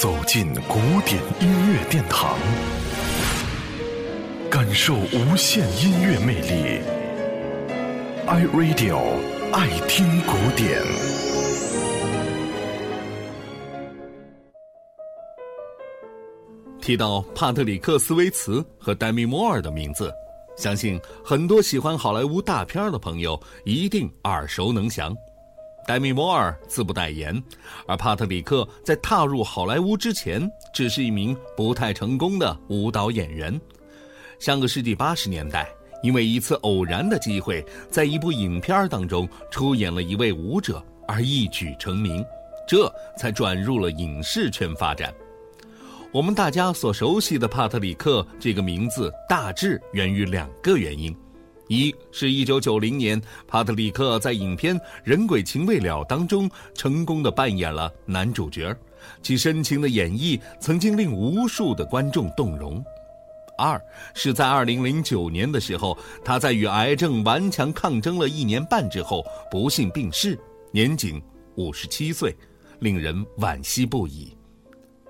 走进古典音乐殿堂，感受无限音乐魅力。iRadio 爱听古典。提到帕特里克·斯威茨和戴米·摩尔的名字，相信很多喜欢好莱坞大片的朋友一定耳熟能详。戴米·摩尔自不待言，而帕特里克在踏入好莱坞之前，只是一名不太成功的舞蹈演员。上个世纪八十年代，因为一次偶然的机会，在一部影片当中出演了一位舞者，而一举成名，这才转入了影视圈发展。我们大家所熟悉的帕特里克这个名字，大致源于两个原因：一是一九九零年，帕特里克在影片《人鬼情未了》当中成功的扮演了男主角，其深情的演绎曾经令无数的观众动容；二是在二零零九年的时候，他在与癌症顽强抗争了一年半之后，不幸病逝，年仅五十七岁，令人惋惜不已。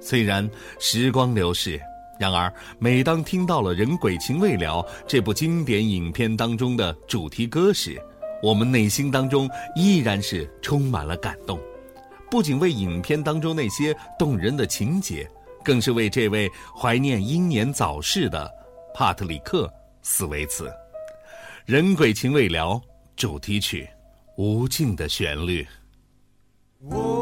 虽然时光流逝，然而每当听到了《人鬼情未了》这部经典影片当中的主题歌时，我们内心当中依然是充满了感动。不仅为影片当中那些动人的情节，更是为这位怀念英年早逝的帕特里克·斯维茨。《人鬼情未了》主题曲，无尽的旋律。Oh,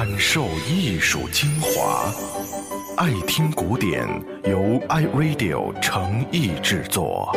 感受艺术精华。爱听古典，由 iRadio 诚意制作。